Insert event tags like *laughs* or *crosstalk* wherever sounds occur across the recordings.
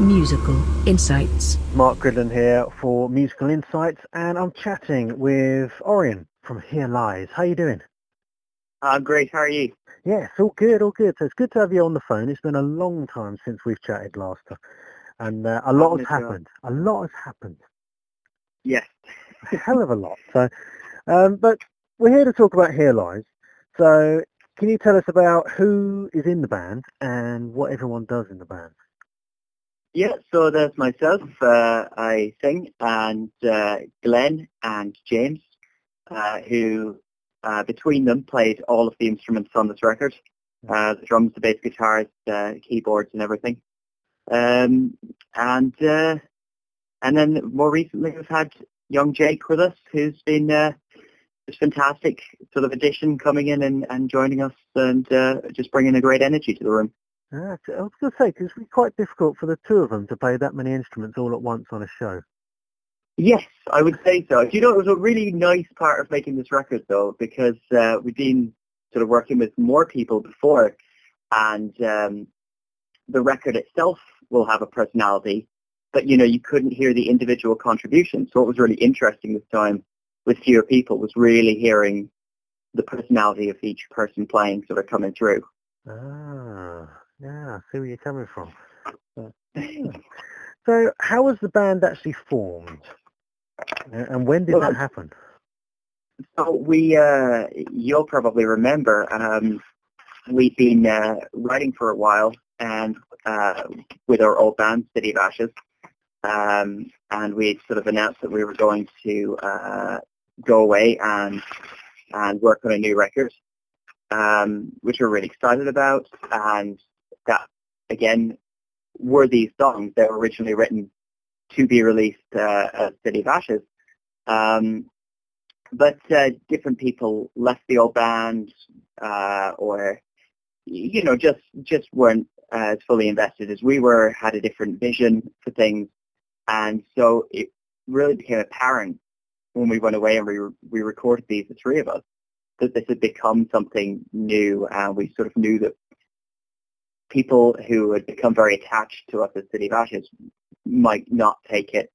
Musical Insights. Mark Gridlin here for Musical Insights, and I'm chatting with Orion from Here Lies. How you doing? I'm great. How are you? Yes, all good, all good. So it's good to have you on the phone. It's been a long time since we've chatted last time, and uh, a lot has happened. A lot has happened. Yes. a hell of a lot. So, um, but we're here to talk about Here Lies. So, can you tell us about who is in the band and what everyone does in the band? Yeah, so there's myself, uh, I sing, and uh, Glenn and James, uh, who uh, between them played all of the instruments on this record, uh, the drums, the bass guitars, the keyboards and everything. Um, and uh, and then more recently we've had young Jake with us, who's been this fantastic sort of addition coming in and, and joining us and uh, just bringing a great energy to the room. Uh, I was going to say, because it's quite difficult for the two of them to play that many instruments all at once on a show. Yes, I would say so. Do You know, it was a really nice part of making this record, though, because uh, we've been sort of working with more people before, and um, the record itself will have a personality, but, you know, you couldn't hear the individual contributions. So what was really interesting this time with fewer people was really hearing the personality of each person playing sort of coming through. Ah, yeah, I see where you're coming from. *laughs* so how was the band actually formed? And when did Well, that happen? So we, uh, you'll probably remember, um, we've been uh, writing for a while and uh, with our old band, City of Ashes, um, and we sort of announced that we were going to uh, go away and and work on a new record, um, which we're really excited about. And that again were these songs that were originally written to be released uh, as City of Ashes. Um, but uh, different people left the old band, uh, or you know, just just weren't as fully invested as we were. Had a different vision for things, and so it really became apparent when we went away and we we recorded these, the three of us, that this had become something new, and we sort of knew that people who had become very attached to us as City of Ashes might not take it,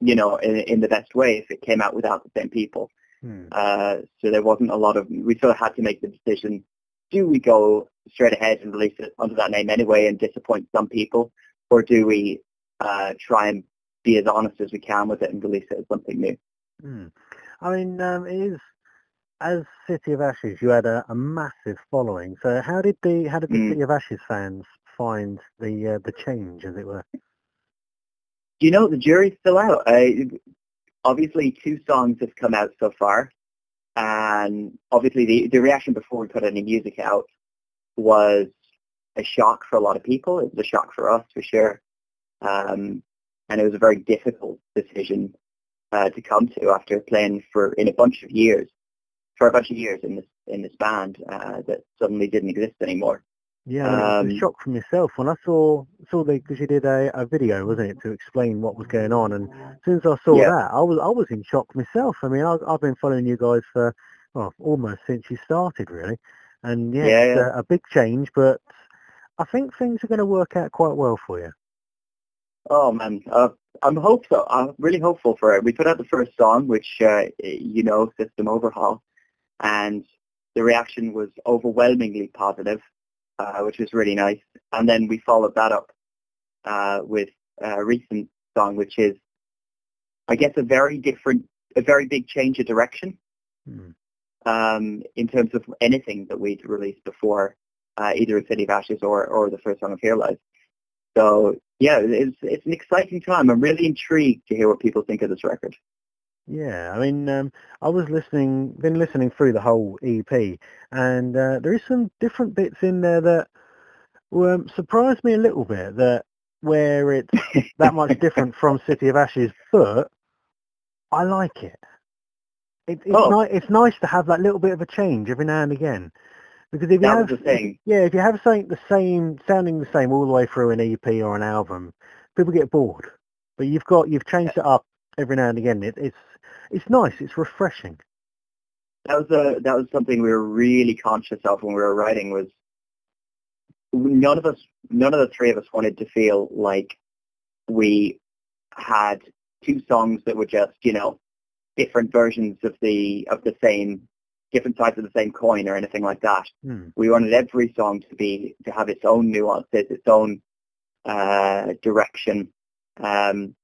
you know, in, in the best way if it came out without the same people. Hmm. Uh, so there wasn't a lot of, we sort of had to make the decision, do we go straight ahead and release it under that name anyway and disappoint some people, or do we uh, try and be as honest as we can with it and release it as something new? Hmm. I mean, um, it is as City of Ashes. You had a, a massive following. So how did the how did the Mm. City of Ashes fans find the uh, the change, as it were? You know, the jury's still out. I, obviously, two songs have come out so far, and obviously the, the reaction before we put any music out was a shock for a lot of people. It was a shock for us, for sure. Um, and it was a very difficult decision uh, to come to after playing for in a bunch of years, for a bunch of years in this in this band uh, that suddenly didn't exist anymore. Yeah, I mean, Um, shock from yourself when I saw saw the because you did a, a video, wasn't it, to explain what was going on. And as soon as I saw Yeah. that, I was I was in shock myself. I mean, I, I've been following you guys for well almost since you started, really. And yeah, Yeah, it's yeah. A, a big change, but I think things are going to work out quite well for you. Oh man, uh, I'm hopeful. I'm really hopeful for it. We put out the first song, which uh, you know, System Overhaul, and the reaction was overwhelmingly positive, uh, which was really nice. And then we followed that up uh, with a recent song, which is, I guess, a very different, a very big change of direction Hmm. um, in terms of anything that we'd released before, uh, either City of Ashes or, or the first song of Here Lies. So yeah, it's it's an exciting time. I'm really intrigued to hear what people think of this record. Yeah, I mean, um, I was listening, been listening through the whole EP, and uh, there is some different bits in there that um, surprised me a little bit. That where it's that much *laughs* different from City of Ashes, but I like it. it it's Oh. nice. It's nice to have that little bit of a change every now and again, because if you That have was the thing. yeah, if you have something the same, sounding the same all the way through an EP or an album, people get bored. But you've got you've changed it up every now and again. It, it's it's nice. It's refreshing. That was a that was something we were really conscious of when we were writing was none of us, none of the three of us wanted to feel like we had two songs that were just, you know, different versions of the of the same different sides of the same coin or anything like that. Hmm. We wanted every song to be to have its own nuances, its own uh, direction. Um,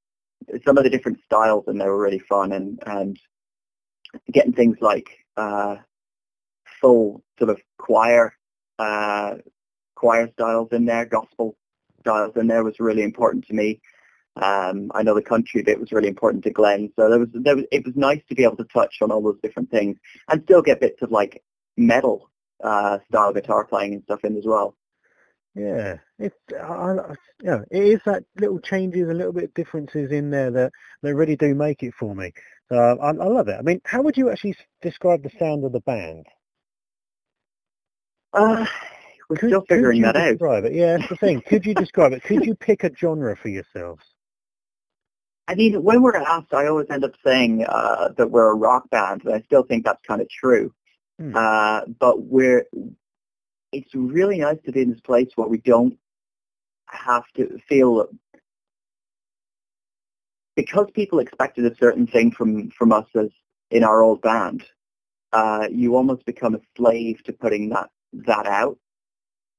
some of the different styles and they were really fun and and getting things like uh, full sort of choir uh, choir styles in there, gospel styles in there was really important to me. Um, I know the country bit was really important to Glenn, so there was, there was it was nice to be able to touch on all those different things and still get bits of like metal uh, style guitar playing and stuff in as well. Yeah, it's I, I, you know, it is that little changes and little bit of differences in there that they really do make it for me. So I, I love it. I mean, how would you actually describe the sound of the band? Uh, we're Could- still could figuring you that out. Describe it. Yeah, that's the thing. Could you describe it? Could you pick a genre for yourselves? I mean, when we're asked, I always end up saying uh, that we're a rock band, and I still think that's kind of true. Hmm. Uh, but we're, it's really nice to be in this place where we don't have to feel, because people expected a certain thing from, from us as in our old band, uh, you almost become a slave to putting that, that out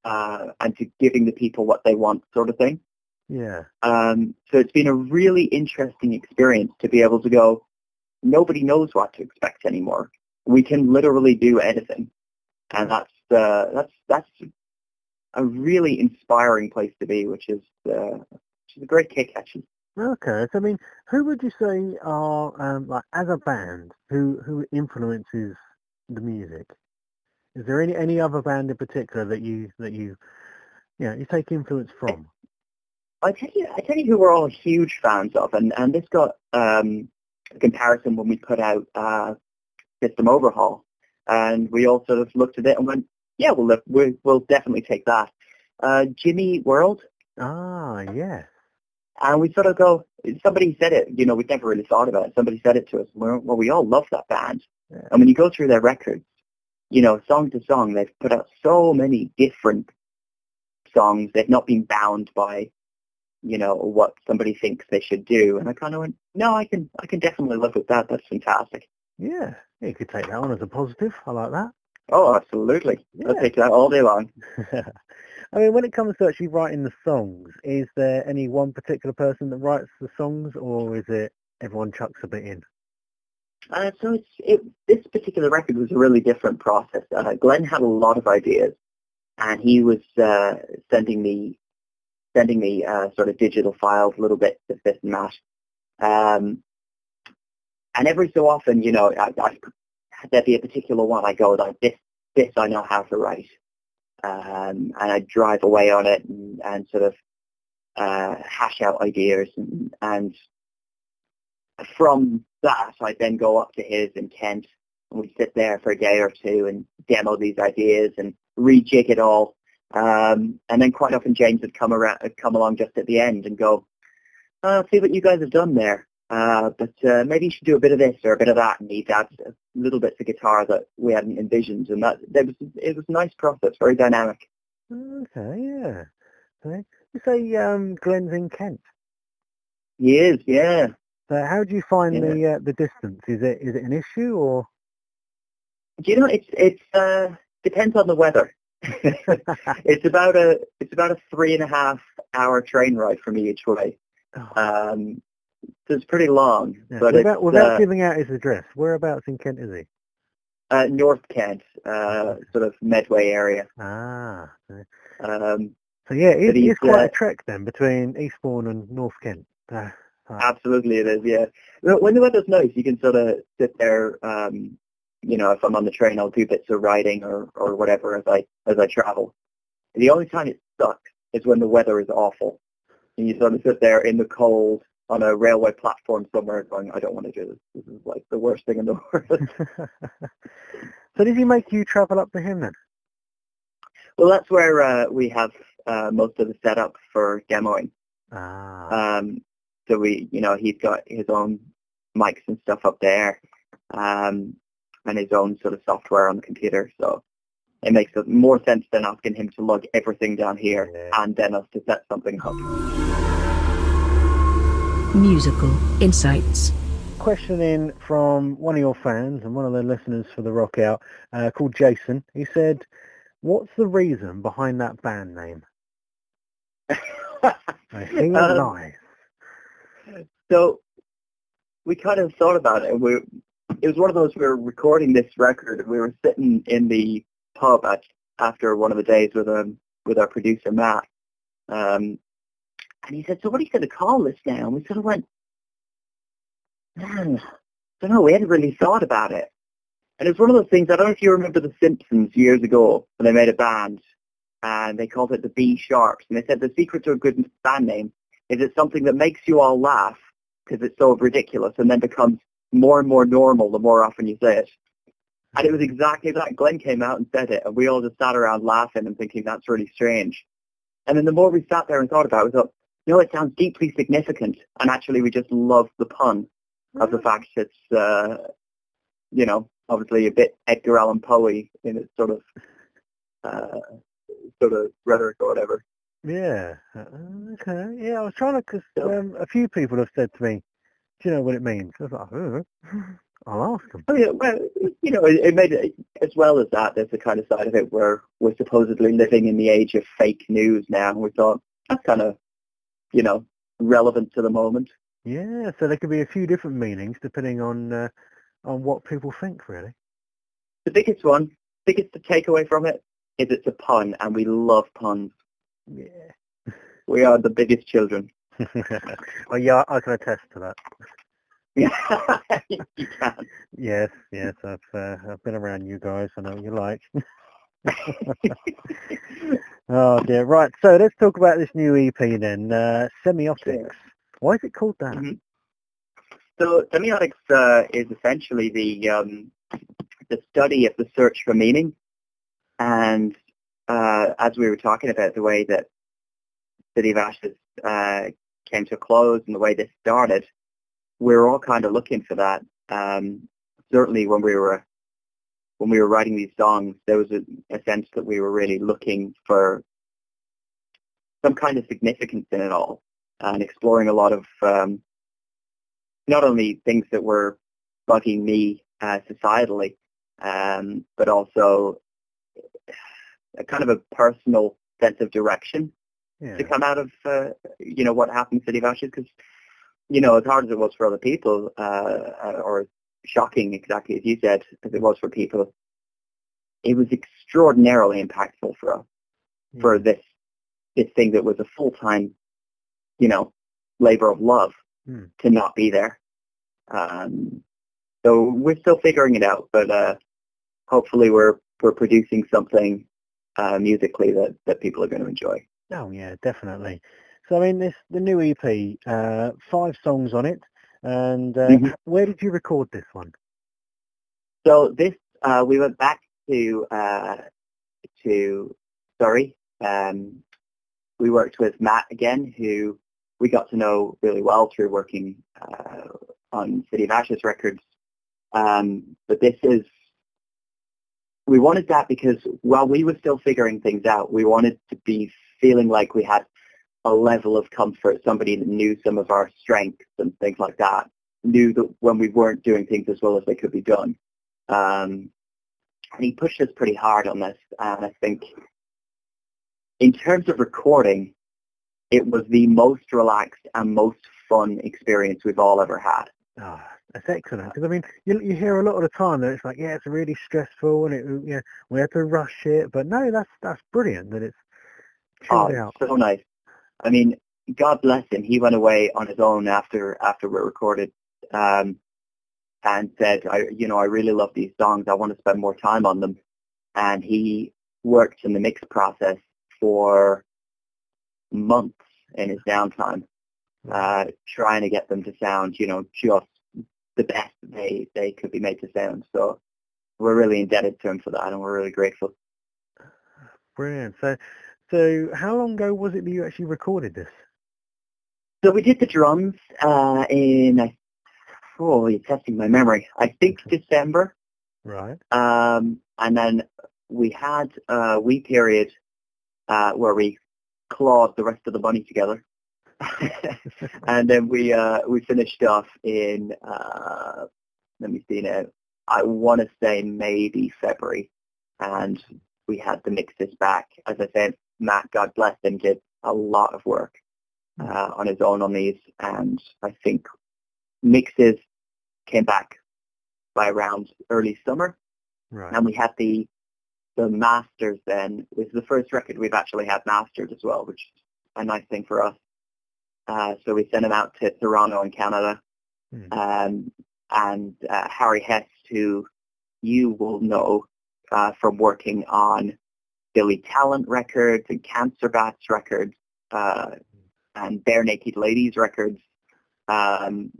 uh, and to giving the people what they want sort of thing. Yeah. Um, so it's been a really interesting experience to be able to go, nobody knows what to expect anymore. We can literally do anything. And that's, uh, that's, that's a really inspiring place to be, which is, uh, which is a great kick actually. Okay. So I mean, who would you say are um, like as a band who who influences the music? Is there any any other band in particular that you that you yeah you take influence from? I tell you, I tell you who we're all huge fans of, and, and this got um, a comparison when we put out uh, System Overhaul, and we all sort of looked at it and went, yeah, we'll look, we, we'll definitely take that. Uh, Jimmy World, Ah, yes. and we sort of go, somebody said it, you know, we'd never really thought about it. Somebody said it to us. We're, well, we all love that band. Yeah. And when you go through their records, you know, song to song, they've put out so many different songs. They've not been bound by, you know, what somebody thinks they should do. And I kind of went, no, I can, I can definitely live with that. That's fantastic. Yeah. yeah, you could take that on as a positive. I like that. Oh, absolutely. I'll take that all day long. *laughs* I mean, when it comes to actually writing the songs, is there any one particular person that writes the songs, or is it everyone chucks a bit in? Uh, so it's, it, this particular record was a really different process. Uh, Glenn had a lot of ideas, and he was uh, sending me sending me uh, sort of digital files, little bits of this and that. Um, and every so often, you know, I, I, there'd be a particular one I go like this. This I know how to write, um, and I drive away on it and, and sort of uh, hash out ideas and, and from that, I then go up to his in Kent, and we sit there for a day or two and demo these ideas and rejig it all. Um, and then quite often James would come around, come along just at the end and go, uh, "See what you guys have done there, uh, but uh, maybe you should do a bit of this or a bit of that." And he'd add a little bits of guitar that we hadn't envisioned, and that it was it was a nice process, very dynamic. Okay, yeah. Okay. You say um, Glenn's in Kent. He is, yeah. So how do you find Yeah. the uh, the distance? Is it is it an issue or? Do you know it's it's uh, depends on the weather. *laughs* it's about a it's about a three and a half hour train ride for me each way. Oh, Um, so it's pretty long, yeah. but without without uh, giving out his address, whereabouts in Kent is he? uh, North Kent, uh, sort of Medway area. Ah. Um, So yeah, it, it's quite uh, a trek then between Eastbourne and North Kent. Ah, ah. absolutely, it is. Yeah, when the weather's nice, you can sort of sit there. Um, you know, if I'm on the train, I'll do bits of riding or or whatever as I as I travel. The only time it sucks is when the weather is awful, and you sort of sit there in the cold on a railway platform somewhere, going, "I don't want to do this. This is like the worst thing in the *laughs* world." *laughs* so did he make you travel up to him then? Well, that's where uh, we have uh, most of the setup for demoing. Ah. Um, so we, you know, he's got his own mics and stuff up there, um, and his own sort of software on the computer. So It makes more sense than asking him to log everything down here Yeah. and then us to set something up. Musical insights. Question in from one of your fans and one of the listeners for the Rock Out, uh, called Jason. He said, "What's the reason behind that band name?" *laughs* I think Um, nice. So we kind of thought about it. We, it was one of those we were recording this record. and We were sitting in the pub at, after one of the days with um with our producer Matt, um, and he said, "So what are you going to call this now?" And we sort of went, "Man, I don't know. We hadn't really thought about it." And it was one of those things. I don't know if you remember The Simpsons years ago when they made a band and they called it the Be Sharps, and they said the secret to a good band name is it's something that makes you all laugh because it's so ridiculous and then becomes more and more normal the more often you say it. And it was exactly that. Glenn came out and said it, and we all just sat around laughing and thinking that's really strange. And then the more we sat there and thought about it, we thought, no, it sounds deeply significant. And actually we just love the pun of the fact it's, uh, you know, obviously a bit Edgar Allan Poe in its sort of, uh, sort of rhetoric or whatever. Yeah. Uh, Okay. Yeah, I was trying to, because um, a few people have said to me, "Do you know what it means?" I was like, oh, "I'll ask them." Oh yeah, well, you know, it, it made it as well as that. There's the kind of side of it where we're supposedly living in the age of fake news now, and we thought that's kind of, you know, relevant to the moment. Yeah, so there could be a few different meanings depending on uh, on what people think, really. The biggest one, biggest takeaway from it is it's a pun, and we love puns. Yeah. We are the biggest children. *laughs* well, yeah, I can attest to that. Yeah, *laughs* you can. Yes, yes, I've uh, I've been around you guys. I know what you like. *laughs* oh dear. Right. So let's talk about this new EP then. Uh, Semiotics. Why is it called that? Mhm. So semiotics uh, is essentially the um, the study of the search for meaning, and uh, as we were talking about the way that City of Ashes uh, came to a close and the way this started, we were all kind of looking for that. Um, certainly, when we were when we were writing these songs, there was a, a sense that we were really looking for some kind of significance in it all and exploring a lot of um, not only things that were bugging me uh, societally, um, but also a kind of a personal sense of direction Yeah. to come out of, uh, you know, what happened in City of Ashes. Because, you know, as hard as it was for other people, uh, uh, or shocking, exactly as you said, as it was for people, it was extraordinarily impactful for us, for this this thing that was a full-time, you know, labor of love Hmm. to not be there. Um, so we're still figuring it out, but uh, hopefully we're we're producing something uh, musically that, that people are going to enjoy. Oh yeah, definitely. So I mean, this the new EP, uh, five songs on it, and uh, Mhm. where did you record this one? So this uh, we went back to uh, to Surrey. Um, we worked with Matt again, who we got to know really well through working uh, on City of Ashes records. Um, but this is we wanted that because while we were still figuring things out, we wanted to be feeling like we had a level of comfort, somebody that knew some of our strengths and things like that, knew that when we weren't doing things as well as they could be done. Um, and he pushed us pretty hard on this. And I think in terms of recording, it was the most relaxed and most fun experience we've all ever had. Oh, that's excellent. Because I mean, you you hear a lot of the time that it's like, yeah, it's really stressful, and it, you know, we had to rush it. But no, that's that's brilliant that it's Oh, out. so nice. I mean, God bless him. He went away on his own after after we recorded, um, and said, "I, you know, I really love these songs. I want to spend more time on them." And he worked in the mix process for months in his downtime, uh, trying to get them to sound, you know, just the best they they could be made to sound. So we're really indebted to him for that, and we're really grateful. Brilliant. So, so how long ago was it that you actually recorded this? So we did the drums uh, in, I- oh, you're testing my memory. I think December, Right. um, and then we had a wee period uh, where we clawed the rest of the money together. *laughs* and then we uh, we finished off in uh, let me see now. I want to say maybe February, and we had the mixes back. As I said, Matt, God bless him, did a lot of work uh, on his own on these, and I think mixes came back by around early summer, Right. and we had the the masters. Then was the first record we've actually had mastered as well, which is a nice thing for us. Uh, so we sent them out to Toronto in Canada, Hmm. um, and uh, Harry Hess, who you will know uh, from working on Billy Talent records and Cancer Bats records uh, and Barenaked Ladies records. Um,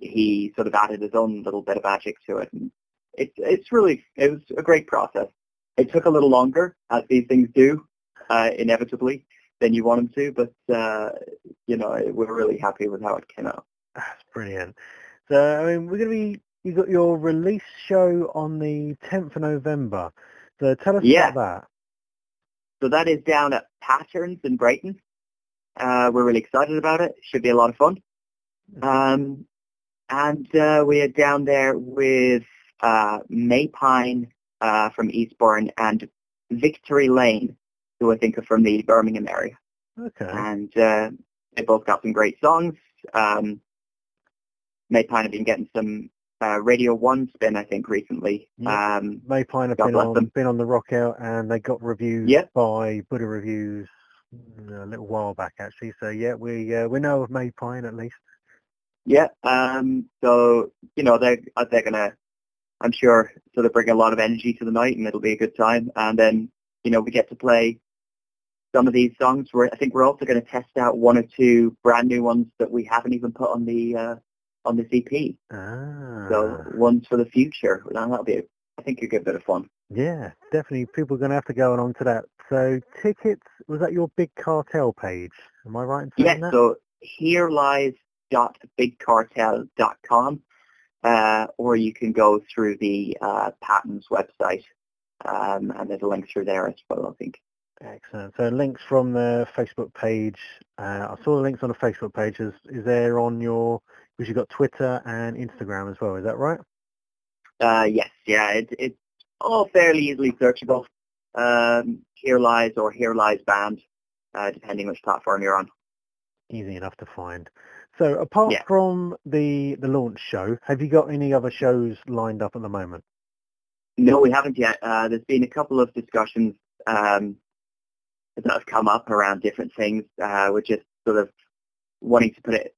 he sort of added his own little bit of magic to it. And it's it's really it was a great process. It took a little longer, as these things do, uh, inevitably, than you want them to. But uh, you know, we're really happy with how it came out. That's brilliant. So, I mean, we're going to be, you got your release show on the 10th of November. So tell us Yeah. about So that is down at Patterns in Brighton. Uh, we're really excited about it. Should be a lot of fun. Um, and uh, we are down there with uh, Maypine uh, from Eastbourne and Victory Lane, who I think are from the Birmingham area. Okay. And uh, they both got some great songs. Um, Maypine have been getting some uh, Radio 1 spin, I think, recently. Yeah. Um, Maypine have been on, been on the rock out and they got reviews Yep. by Buddha Reviews mm, a little while back actually. So yeah, we uh, we know of Maypine at least. Yeah. Um, so you know they're uh, they're gonna, I'm sure, sort of bring a lot of energy to the night, and it'll be a good time. And then you know we get to play some of these songs. We're I think we're also going to test out one or two brand new ones that we haven't even put on the uh, on this EP. Ah. So ones for the future. And that'll be I think a good bit of fun. Yeah, definitely. People are going to have to go on to that. So tickets, was that your big cartel page? Am I right in saying Yeah. that? So here lies bigcartel.com uh, or you can go through the uh, Patterns website um, and there's a link through there as well, I think. Excellent. So links from the Facebook page. Uh, I saw the links on the Facebook page. Is, is there on your, because you've got Twitter and Instagram as well. Is that right? Uh, yes, yeah, it, it's all fairly easily searchable. Um, here lies or here lies band, uh, depending which platform you're on. Easy enough to find. So apart Yeah. from the, the launch show, have you got any other shows lined up at the moment? No, we haven't yet. Uh, there's been a couple of discussions um, that have come up around different things. Uh, we're just sort of wanting to put it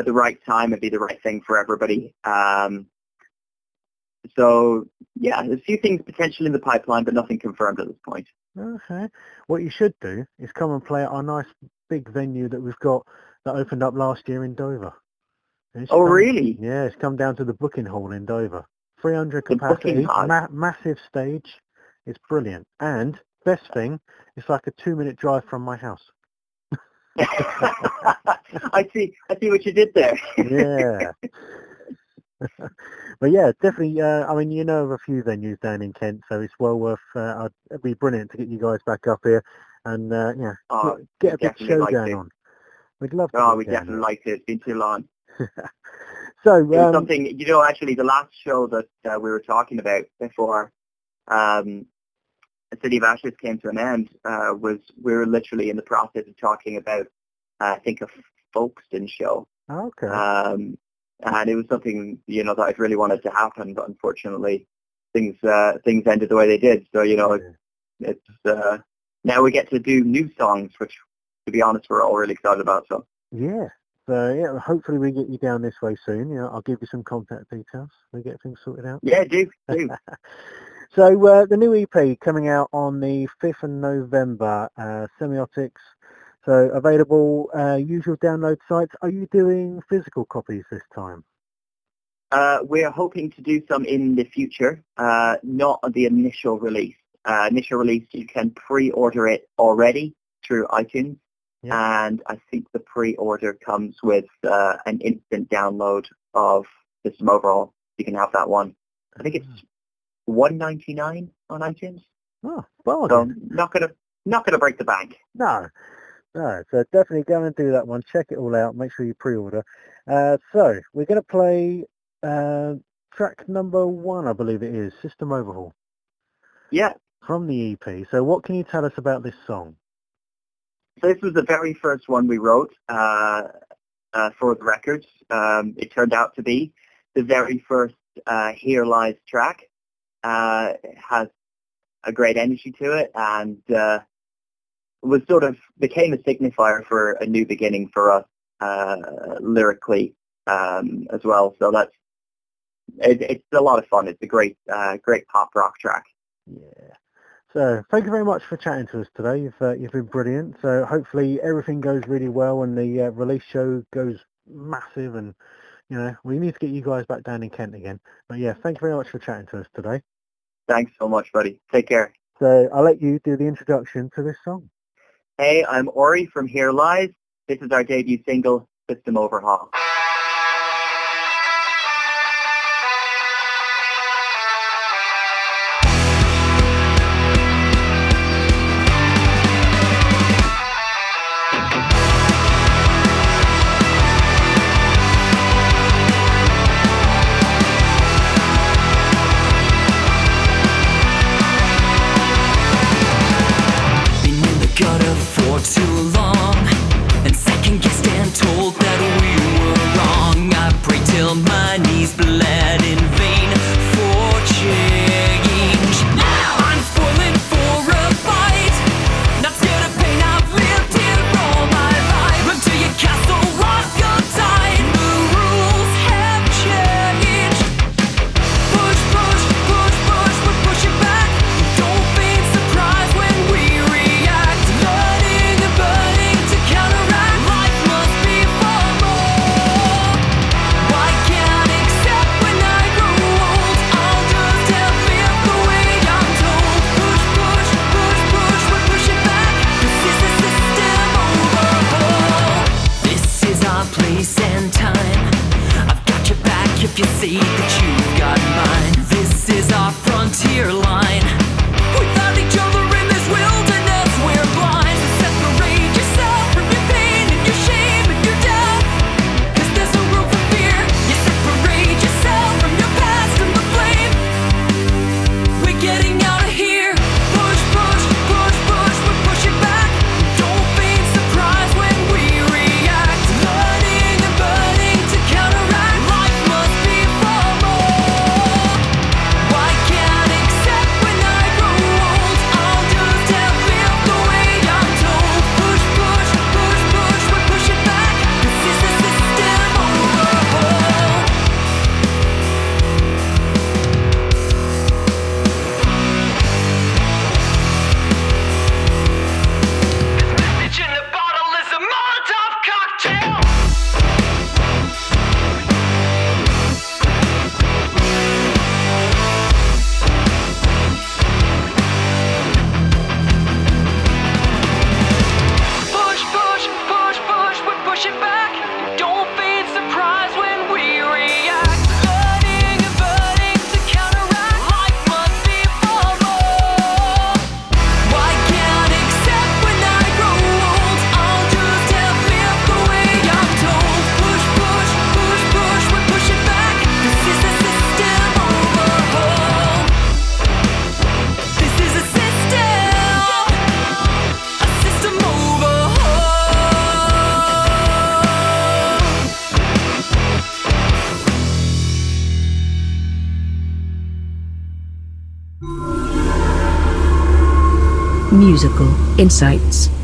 at the right time and be the right thing for everybody. Um, so, yeah, there's a few things potentially in the pipeline, but nothing confirmed at this point. Okay. What you should do is come and play at our nice big venue that we've got that opened up last year in Dover. Oh, come- really? Yeah, it's come down to the booking hall in Dover. 300 The capacity, ma- massive stage. It's brilliant. And best thing, it's like a two-minute drive from my house. *laughs* I see. I see what you did there. Yeah. *laughs* but yeah, definitely. Uh, I mean, you know of a few venues down in Kent, so it's well worth. Uh, it'd be brilliant to get you guys back up here and uh, yeah, Oh, get, get a big definitely show like going to. on. We'd love to. oh, we definitely on. liked it. It's been too long. *laughs* So um, something, you know, actually the last show that uh, we were talking about before um, City of Ashes came to an end uh, was we were literally in the process of talking about, uh, I think, a Folkestone show. okay. Um, and it was something, you know, that I'd really wanted to happen, but unfortunately things uh, things ended the way they did. So, you know, Yeah. it's uh, now we get to do new songs, which, to be honest, we're all really excited about. So, Yeah. So yeah, hopefully we get you down this way soon. You know, I'll give you some contact details. We get things sorted out. yeah, do, do. *laughs* So uh, the new EP coming out on the 5th of November, uh, Semiotics. So available, uh, usual download sites. Are you doing physical copies this time? Uh, we're hoping to do some in the future, uh, not the initial release. Uh, initial release, you can pre-order it already through iTunes, and I think the pre-order comes with uh, an instant download of System Overhaul. You can have that one. I think it's one ninety nine on iTunes. Oh, So bargain. not gonna not gonna break the bank. No, no. So definitely go and do that one. Check it all out. Make sure you pre-order. Uh, so we're going to play uh, track number one, I believe it is, System Overhaul Yeah. from the EP. So what can you tell us about this song? So this was the very first one we wrote uh, uh, for the records. Um, it turned out to be the very first uh, Here Lies track. Uh, has a great energy to it and uh, was sort of became a signifier for a new beginning for us uh, lyrically um, as well. So that's it, it's a lot of fun. It's a great uh, great pop rock track. Yeah. So thank you very much for chatting to us today. You've uh, you've been brilliant. So hopefully everything goes really well and the uh, release show goes massive and you know we need to get you guys back down in Kent again. But yeah, thank you very much for chatting to us today. Thanks so much, buddy. Take care. So I'll let you do the introduction to this song. Hey, I'm Ori from Here Lies. This is our debut single, System Overhaul. Musical Insights.